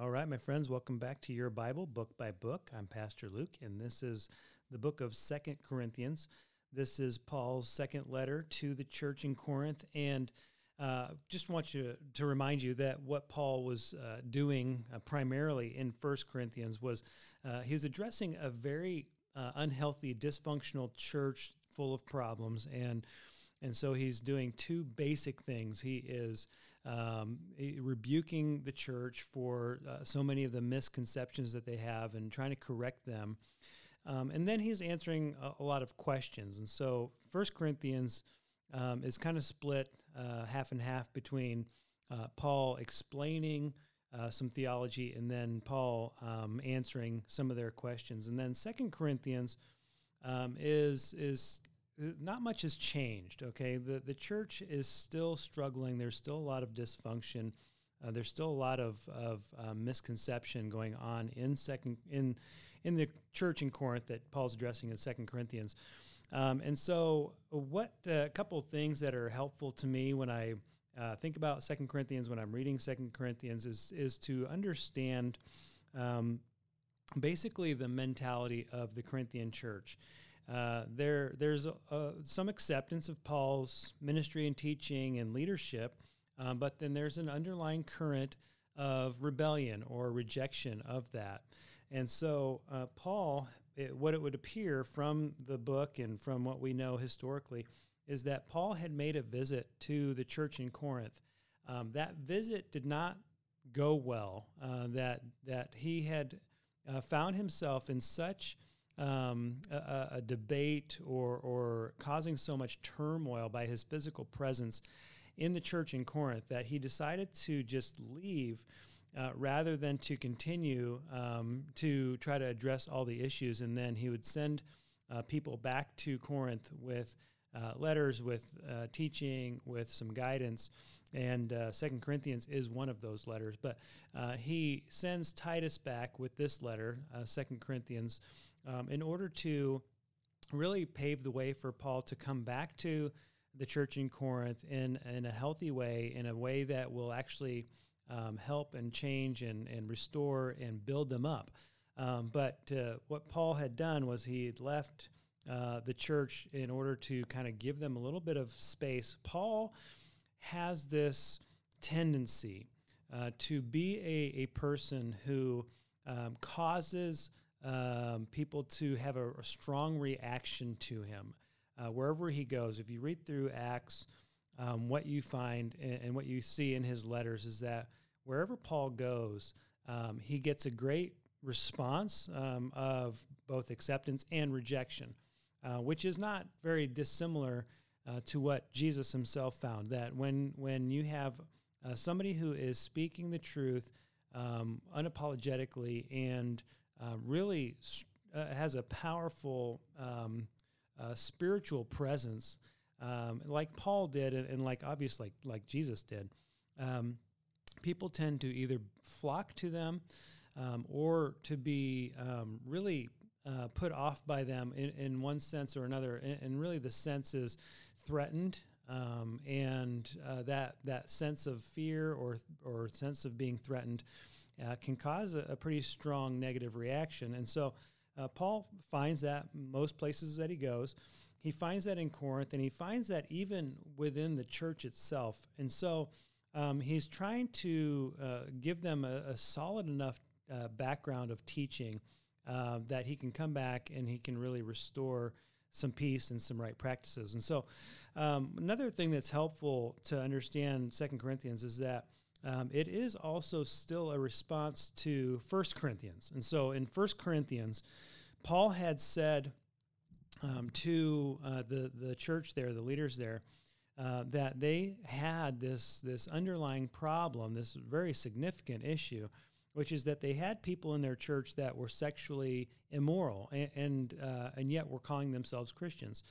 All right, my friends, welcome back to your Bible, book by book. I'm Pastor Luke, and this is the book of Second Corinthians. This is Paul's second letter to the church in Corinth, and uh, just want you to remind you that what Paul was uh, doing uh, primarily in First Corinthians was uh, he was addressing a very uh, unhealthy, dysfunctional church full of problems, and and so he's doing two basic things. He is um, rebuking the church for uh, so many of the misconceptions that they have and trying to correct them. Um, and then he's answering a, a, lot of questions. And so First Corinthians um, is kind of split uh, half and half between uh, Paul explaining uh, some theology and then Paul um, answering some of their questions. And then Second Corinthians um, is is not much has changed. Okay, the the church is still struggling. There's still a lot of dysfunction. Uh, there's still a lot of of um, misconception going on in second in in the church in Corinth that Paul's addressing in Second Corinthians. Um, and so, what uh, a couple of things that are helpful to me when I uh, think about Second Corinthians when I'm reading Second Corinthians is is to understand um, basically the mentality of the Corinthian church. Uh, there, there's a, some acceptance of Paul's ministry and teaching and leadership, um, but then there's an underlying current of rebellion or rejection of that. And so, uh, Paul, it, what it would appear from the book and from what we know historically, is that Paul had made a visit to the church in Corinth. Um, that visit did not go well. Uh, that that he had uh, found himself in such um, a, a, debate or, or causing so much turmoil by his physical presence in the church in Corinth that he decided to just leave uh, rather than to continue um, to try to address all the issues. And then he would send uh, people back to Corinth with uh, letters, with uh, teaching, with some guidance. And uh, Second Corinthians is one of those letters. But uh, he sends Titus back with this letter, Second Corinthians um, in order to really pave the way for Paul to come back to the church in Corinth in, in a healthy way, in a way that will actually um, help and change and, and restore and build them up. Um, but uh, what Paul had done was he had left uh, the church in order to kind of give them a little bit of space. Paul has this tendency uh, to be a, a person who um, causes um, people to have a, a, strong reaction to him uh, wherever he goes. If you read through Acts, um, what you find and, and, what you see in his letters is that wherever Paul goes, um, he gets a great response um, of both acceptance and rejection, uh, which is not very dissimilar uh, to what Jesus himself found. That when when you have uh, somebody who is speaking the truth um, unapologetically and uh, really uh, has a powerful um, uh, spiritual presence, um, like Paul did, and, and, like obviously like, like Jesus did. Um, people tend to either flock to them um, or to be um, really uh, put off by them in, in, one sense or another. And, and really, the sense is threatened. Um, and uh, that that sense of fear or or sense of being threatened uh, can cause a, a, pretty strong negative reaction. And so uh, Paul finds that most places that he goes. He finds that in Corinth, and he finds that even within the church itself. And so um, he's trying to uh, give them a, a solid enough uh, background of teaching uh, that he can come back and he can really restore some peace and some right practices. And so, um, another thing that's helpful to understand Second Corinthians is that um, it is also still a response to First Corinthians. And so in First Corinthians, Paul had said um, to uh, the, the church there, the leaders there, uh, that they had this, this underlying problem, this very significant issue, which is that they had people in their church that were sexually immoral and, and, uh, and yet were calling themselves Christians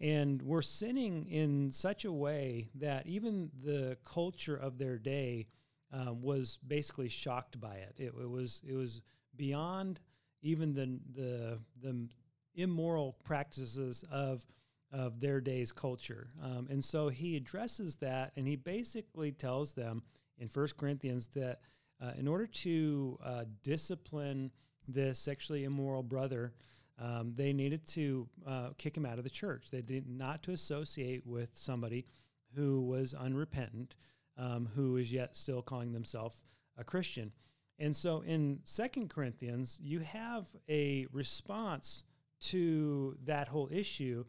and were sinning in such a way that even the culture of their day um, was basically shocked by it. it. It, was it was beyond even the the the immoral practices of of their day's culture. Um, and so he addresses that, and he basically tells them in First Corinthians that uh, in order to uh, discipline this sexually immoral brother, um, they needed to uh, kick him out of the church. They did not to associate with somebody who was unrepentant, um, who is yet still calling themselves a Christian. And so in Second Corinthians, you have a response to that whole issue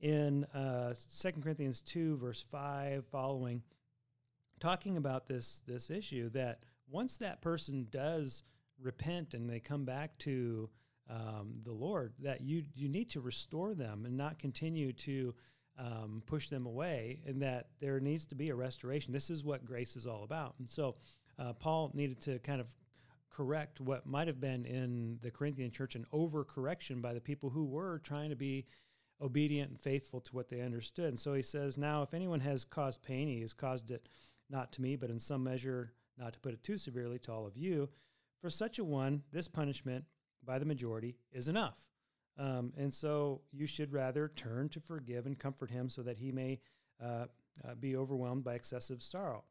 in uh, 2 Corinthians 2, verse 5 following, talking about this, this issue that once that person does repent and they come back to um, the Lord, that you, you need to restore them and not continue to um, push them away, and that there needs to be a restoration. This is what grace is all about. And so uh, Paul needed to kind of correct what might have been in the Corinthian church an overcorrection by the people who were trying to be obedient and faithful to what they understood. And so he says, Now, if anyone has caused pain, he has caused it not to me, but in some measure, not to put it too severely, to all of you. For such a one, this punishment by the majority is enough. Um, and so you should rather turn to forgive and comfort him so that he may uh, uh, be overwhelmed by excessive sorrow,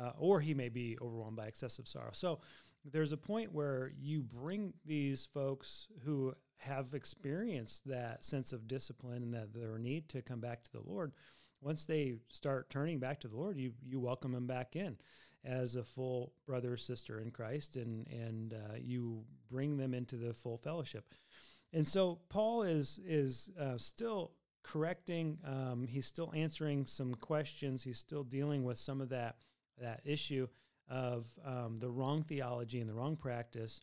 uh, or he may be overwhelmed by excessive sorrow. So there's a point where you bring these folks who have experienced that sense of discipline and that their need to come back to the Lord. Once they start turning back to the Lord, you you welcome them back in as a full brother or sister in Christ, and and uh, you bring them into the full fellowship. And so Paul is is uh, still correcting. Um, he's still answering some questions. He's still dealing with some of that that issue of um, the wrong theology and the wrong practice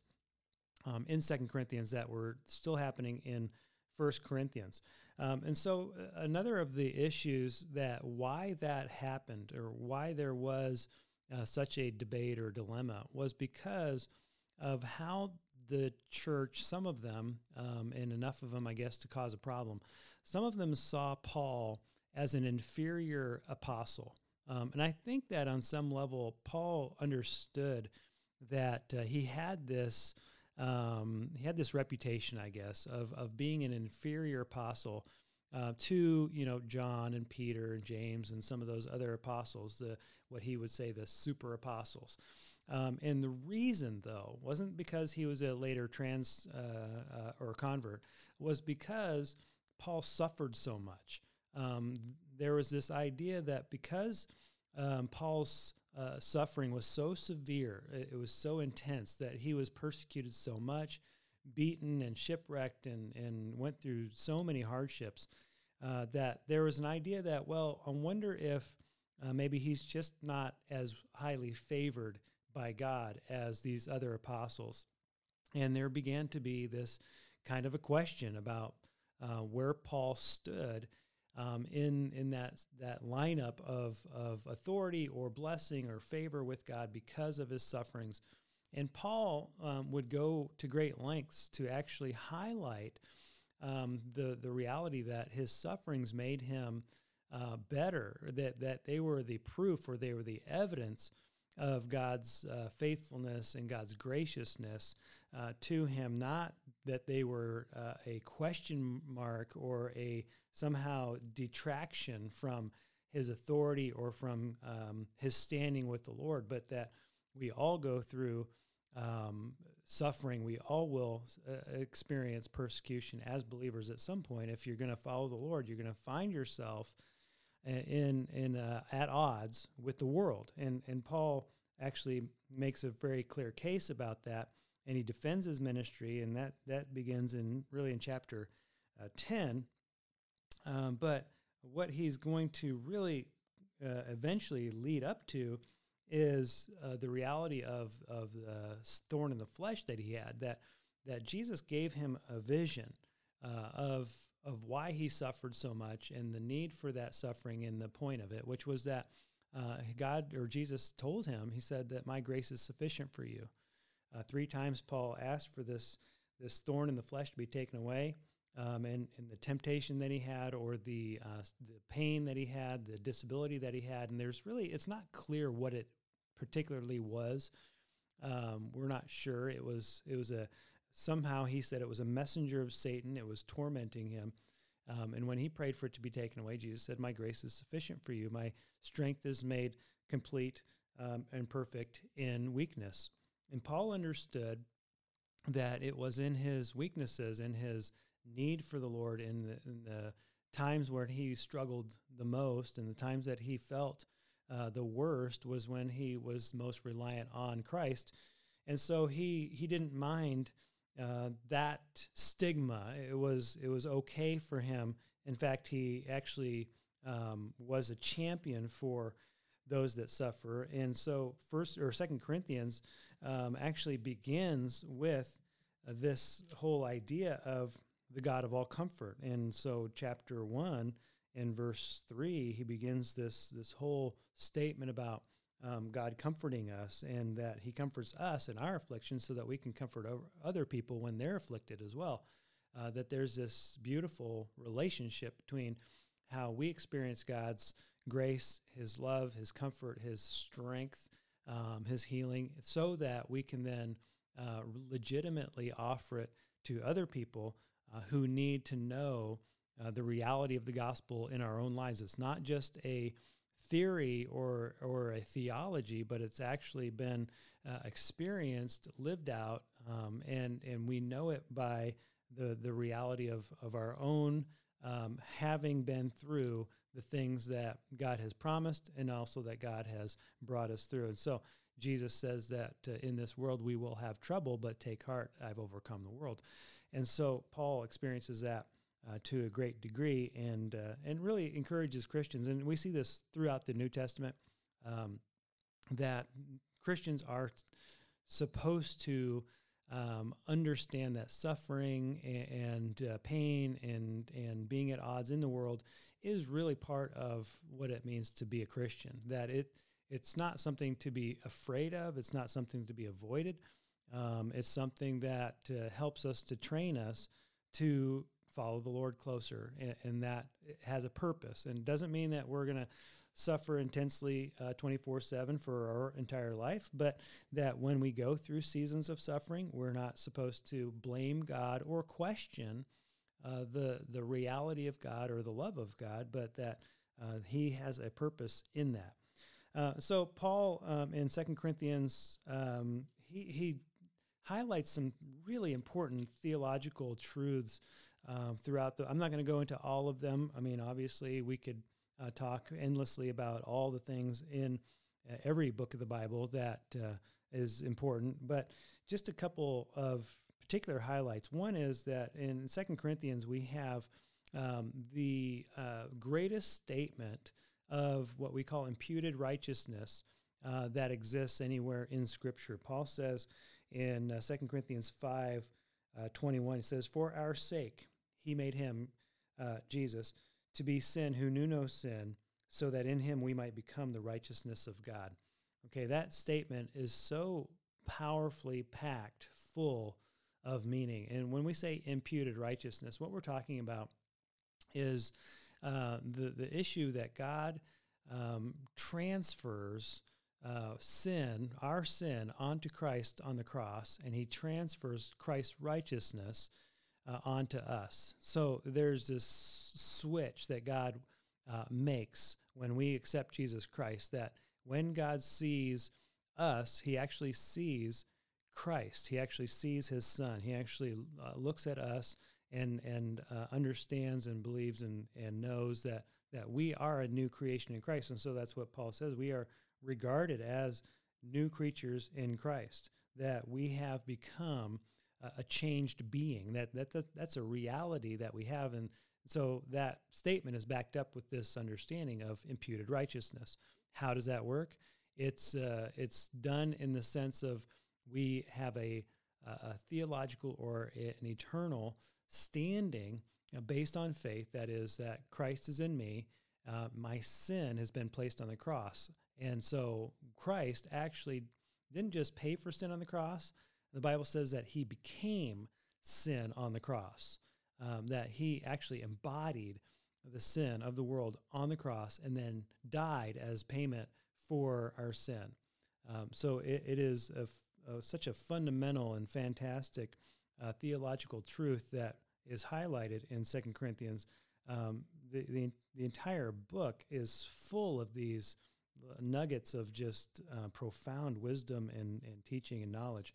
um, in Second Corinthians that were still happening in First Corinthians. Um, and so uh, another of the issues that why that happened or why there was uh, such a debate or dilemma was because of how the church, some of them, um, and enough of them, I guess, to cause a problem, some of them saw Paul as an inferior apostle. Um, and I think that on some level, Paul understood that uh, he had this um, he had this reputation, I guess, of of being an inferior apostle uh, to you know John and Peter and James and some of those other apostles, the what he would say the super apostles. Um, and the reason, though, wasn't because he was a later trans uh, uh, or convert, was because Paul suffered so much. Um, there was this idea that because um, Paul's uh, suffering was so severe, it, it, was so intense that he was persecuted so much, beaten and shipwrecked, and, and went through so many hardships uh, that there was an idea that, well, I wonder if uh, maybe he's just not as highly favored by God as these other apostles. And there began to be this kind of a question about uh, where Paul stood um, in in that that lineup of of authority or blessing or favor with God because of his sufferings. And Paul um, would go to great lengths to actually highlight um, the the reality that his sufferings made him uh, better, that that they were the proof or they were the evidence of God's uh, faithfulness and God's graciousness uh, to him, not that they were uh, a question mark or a somehow detraction from his authority or from um, his standing with the Lord, but that we all go through um, suffering. We all will uh, experience persecution as believers at some point. If you're going to follow the Lord, you're going to find yourself in in uh, at odds with the world. And and Paul actually makes a very clear case about that, and he defends his ministry, and that that begins in really in chapter uh, ten. Um, but what he's going to really uh, eventually lead up to is uh, the reality of of the thorn in the flesh that he had that that Jesus gave him a vision uh, of of why he suffered so much and the need for that suffering and the point of it, which was that uh, God or Jesus told him, He said that my grace is sufficient for you. Uh, three times Paul asked for this this thorn in the flesh to be taken away, um, and and the temptation that he had, or the uh, the pain that he had, the disability that he had, and there's really it's not clear what it particularly was. Um, we're not sure. It was it was a somehow he said it was a messenger of Satan. It was tormenting him. Um, and when he prayed for it to be taken away, Jesus said, My grace is sufficient for you. My strength is made complete um, and perfect in weakness. And Paul understood that it was in his weaknesses, in his need for the Lord, in the, in the times where he struggled the most, and the times that he felt uh, the worst was when he was most reliant on Christ. And so he he didn't mind uh, that stigma. It was it was okay for him. In fact, he actually um, was a champion for those that suffer. And so, first or Second Corinthians um, actually begins with uh, this whole idea of the God of all comfort. And so, chapter one in verse three, he begins this this whole statement about um, God comforting us and that He comforts us in our affliction so that we can comfort other people when they're afflicted as well. Uh, that there's this beautiful relationship between how we experience God's grace, His love, His comfort, His strength, um, His healing, so that we can then uh, legitimately offer it to other people uh, who need to know uh, the reality of the gospel in our own lives. It's not just a theory or or a theology, but it's actually been uh, experienced, lived out, um, and and we know it by the the reality of of our own um, having been through the things that God has promised, and also that God has brought us through. And so Jesus says that uh, in this world we will have trouble, but take heart, I've overcome the world. And so Paul experiences that uh, to a great degree, and uh, and really encourages Christians. And we see this throughout the New Testament um, that Christians are supposed to um, understand that suffering and, and uh, pain and and being at odds in the world is really part of what it means to be a Christian. That it it's not something to be afraid of. It's not something to be avoided. Um, it's something that uh, helps us to train us to follow the Lord closer, and, and that has a purpose. And doesn't mean that we're going to suffer intensely 24 uh, 7 for our entire life, but that when we go through seasons of suffering, we're not supposed to blame God or question uh, the, the reality of God or the love of God, but that uh, He has a purpose in that. Uh, so, Paul um, in Second Corinthians, um, he, he highlights some really important theological truths um, throughout the. I'm not going to go into all of them. I mean, obviously, we could uh, talk endlessly about all the things in uh, every book of the Bible that uh, is important, but just a couple of particular highlights. One is that in Second Corinthians we have um, the uh, greatest statement of what we call imputed righteousness uh, that exists anywhere in Scripture. Paul says in uh, 2 Corinthians 5 uh, 21, he says, For our sake, he made him, uh, Jesus, to be sin who knew no sin, so that in him we might become the righteousness of God. Okay, that statement is so powerfully packed full of meaning. And when we say imputed righteousness, what we're talking about is uh, the, the issue that God um, transfers uh, sin, our sin, onto Christ on the cross, and he transfers Christ's righteousness uh, onto us. So there's this switch that God uh, makes when we accept Jesus Christ that when God sees us, he actually sees Christ. He actually sees his son. He actually uh, looks at us and, and uh, understands and believes and, and knows that, that we are a new creation in Christ. And so that's what Paul says. We are regarded as new creatures in Christ, that we have become a changed being. That, that, that that's a reality that we have, and so that statement is backed up with this understanding of imputed righteousness. How does that work? It's uh, it's done in the sense of we have a, a theological or an eternal standing based on faith. That is that Christ is in me. Uh, my sin has been placed on the cross, and so Christ actually didn't just pay for sin on the cross, the Bible says that he became sin on the cross, um, that he actually embodied the sin of the world on the cross and then died as payment for our sin. Um, so it, it is a, a, such a fundamental and fantastic uh, theological truth that is highlighted in Second Corinthians. Um, the, the, the entire book is full of these nuggets of just uh, profound wisdom and, and teaching and knowledge.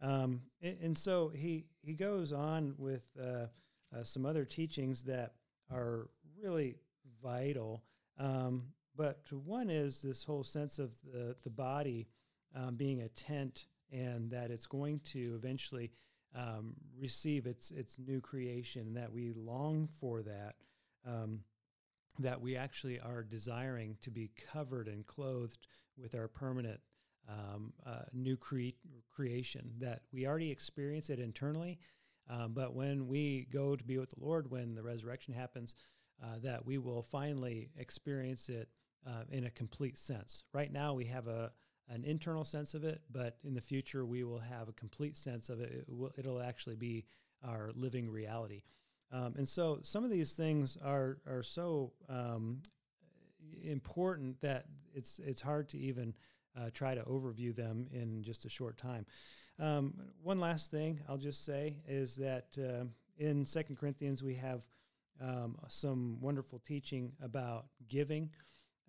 Um, and, and, so he he goes on with uh, uh, some other teachings that are really vital. Um, but one is this whole sense of the the body um, being a tent and that it's going to eventually um, receive its its new creation, and that we long for that. Um, that we actually are desiring to be covered and clothed with our permanent um, uh, new cre- creation. That we already experience it internally, um, but when we go to be with the Lord, when the resurrection happens, uh, that we will finally experience it uh, in a complete sense. Right now, we have a an internal sense of it, but in the future we will have a complete sense of it. it will, it'll actually be our living reality. Um, and so some of these things are are so um, important that it's it's hard to even uh, try to overview them in just a short time. Um, one last thing I'll just say is that uh, in Second Corinthians we have um, some wonderful teaching about giving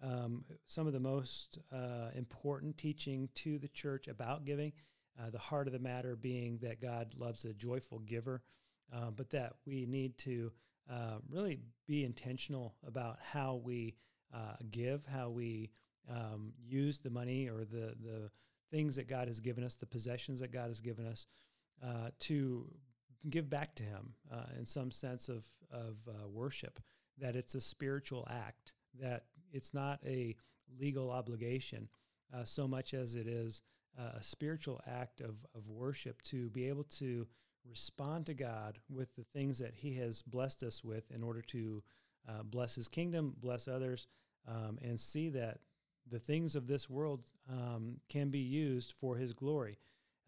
um, some of the most uh, important teaching to the church about giving. Uh, the heart of the matter being that God loves a joyful giver, uh, but that we need to uh, really be intentional about how we give, how we um, use the money or the the things that God has given us, the possessions that God has given us, uh, to give back to Him in some sense of of worship. That it's a spiritual act that it's not a legal obligation uh, so much as it is uh, a spiritual act of, of worship to be able to respond to God with the things that He has blessed us with in order to uh, bless His kingdom, bless others, um, and see that the things of this world um, can be used for His glory.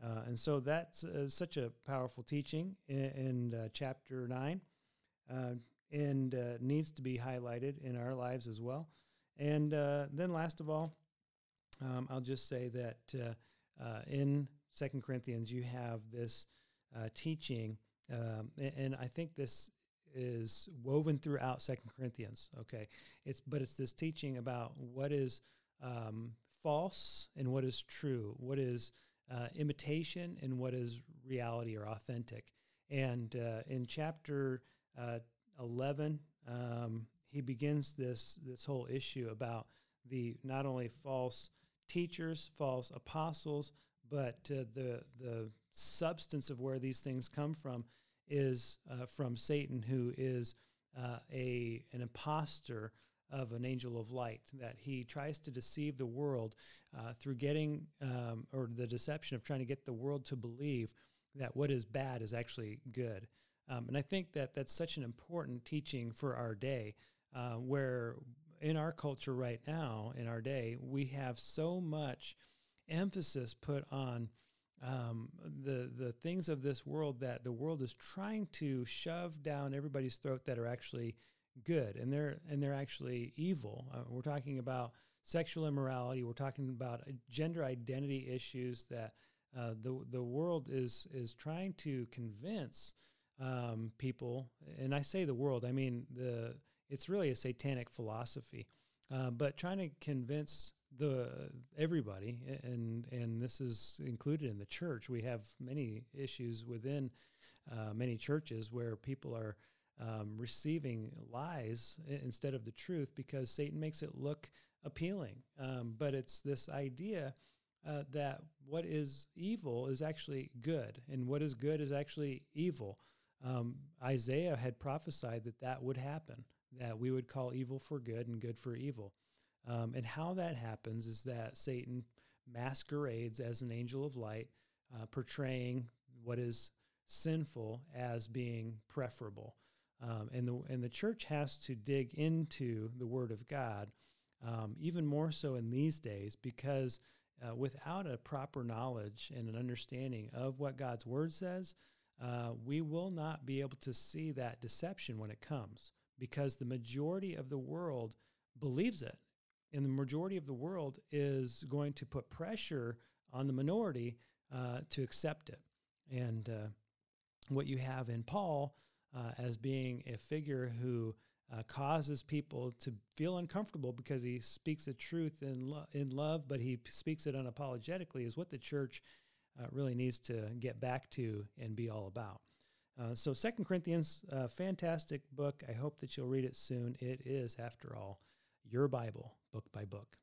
Uh, and so that's uh, such a powerful teaching in, in uh, chapter 9 and uh, needs to be highlighted in our lives as well. And uh, then, last of all, um, I'll just say that uh, uh in Second Corinthians, you have this uh, teaching, um, and, and, I think this is woven throughout Second Corinthians. Okay, it's but it's this teaching about what is um, false and what is true, what is uh, imitation and what is reality or authentic. And in chapter 11, um, he begins this this whole issue about the not only false teachers, false apostles, but uh, the the substance of where these things come from is uh, from Satan, who is uh, a an impostor of an angel of light. That he tries to deceive the world uh, through getting um, or the deception of trying to get the world to believe that what is bad is actually good. Um, and I think that that's such an important teaching for our day, uh, where in our culture right now, in our day, we have so much emphasis put on um, the the things of this world that the world is trying to shove down everybody's throat that are actually good and they're and they're actually evil. Uh, we're talking about sexual immorality. We're talking about uh, gender identity issues that uh, the the world is is trying to convince um, people, and I say the world, I mean the it's really a satanic philosophy, uh, but trying to convince the everybody, and and this is included in the church. We have many issues within uh, many churches where people are um, receiving lies instead of the truth because Satan makes it look appealing. Um, but it's this idea. Uh, that what is evil is actually good, and what is good is actually evil um, Isaiah had prophesied that that would happen, that we would call evil for good and good for evil. Um, and how that happens is that Satan masquerades as an angel of light, uh, portraying what is sinful as being preferable. Um, and the and the church has to dig into the Word of God, um, even more so in these days, because uh, without a proper knowledge and an understanding of what God's Word says, uh, we will not be able to see that deception when it comes because the majority of the world believes it. And the majority of the world is going to put pressure on the minority uh, to accept it. And uh, what you have in Paul uh, as being a figure who uh, causes people to feel uncomfortable because he speaks the truth in, lo- in love, but he speaks it unapologetically, is what the church uh, really needs to get back to and be all about. Uh, so, Second Corinthians, uh, fantastic book. I hope that you'll read it soon. It is, after all, your Bible, book by book.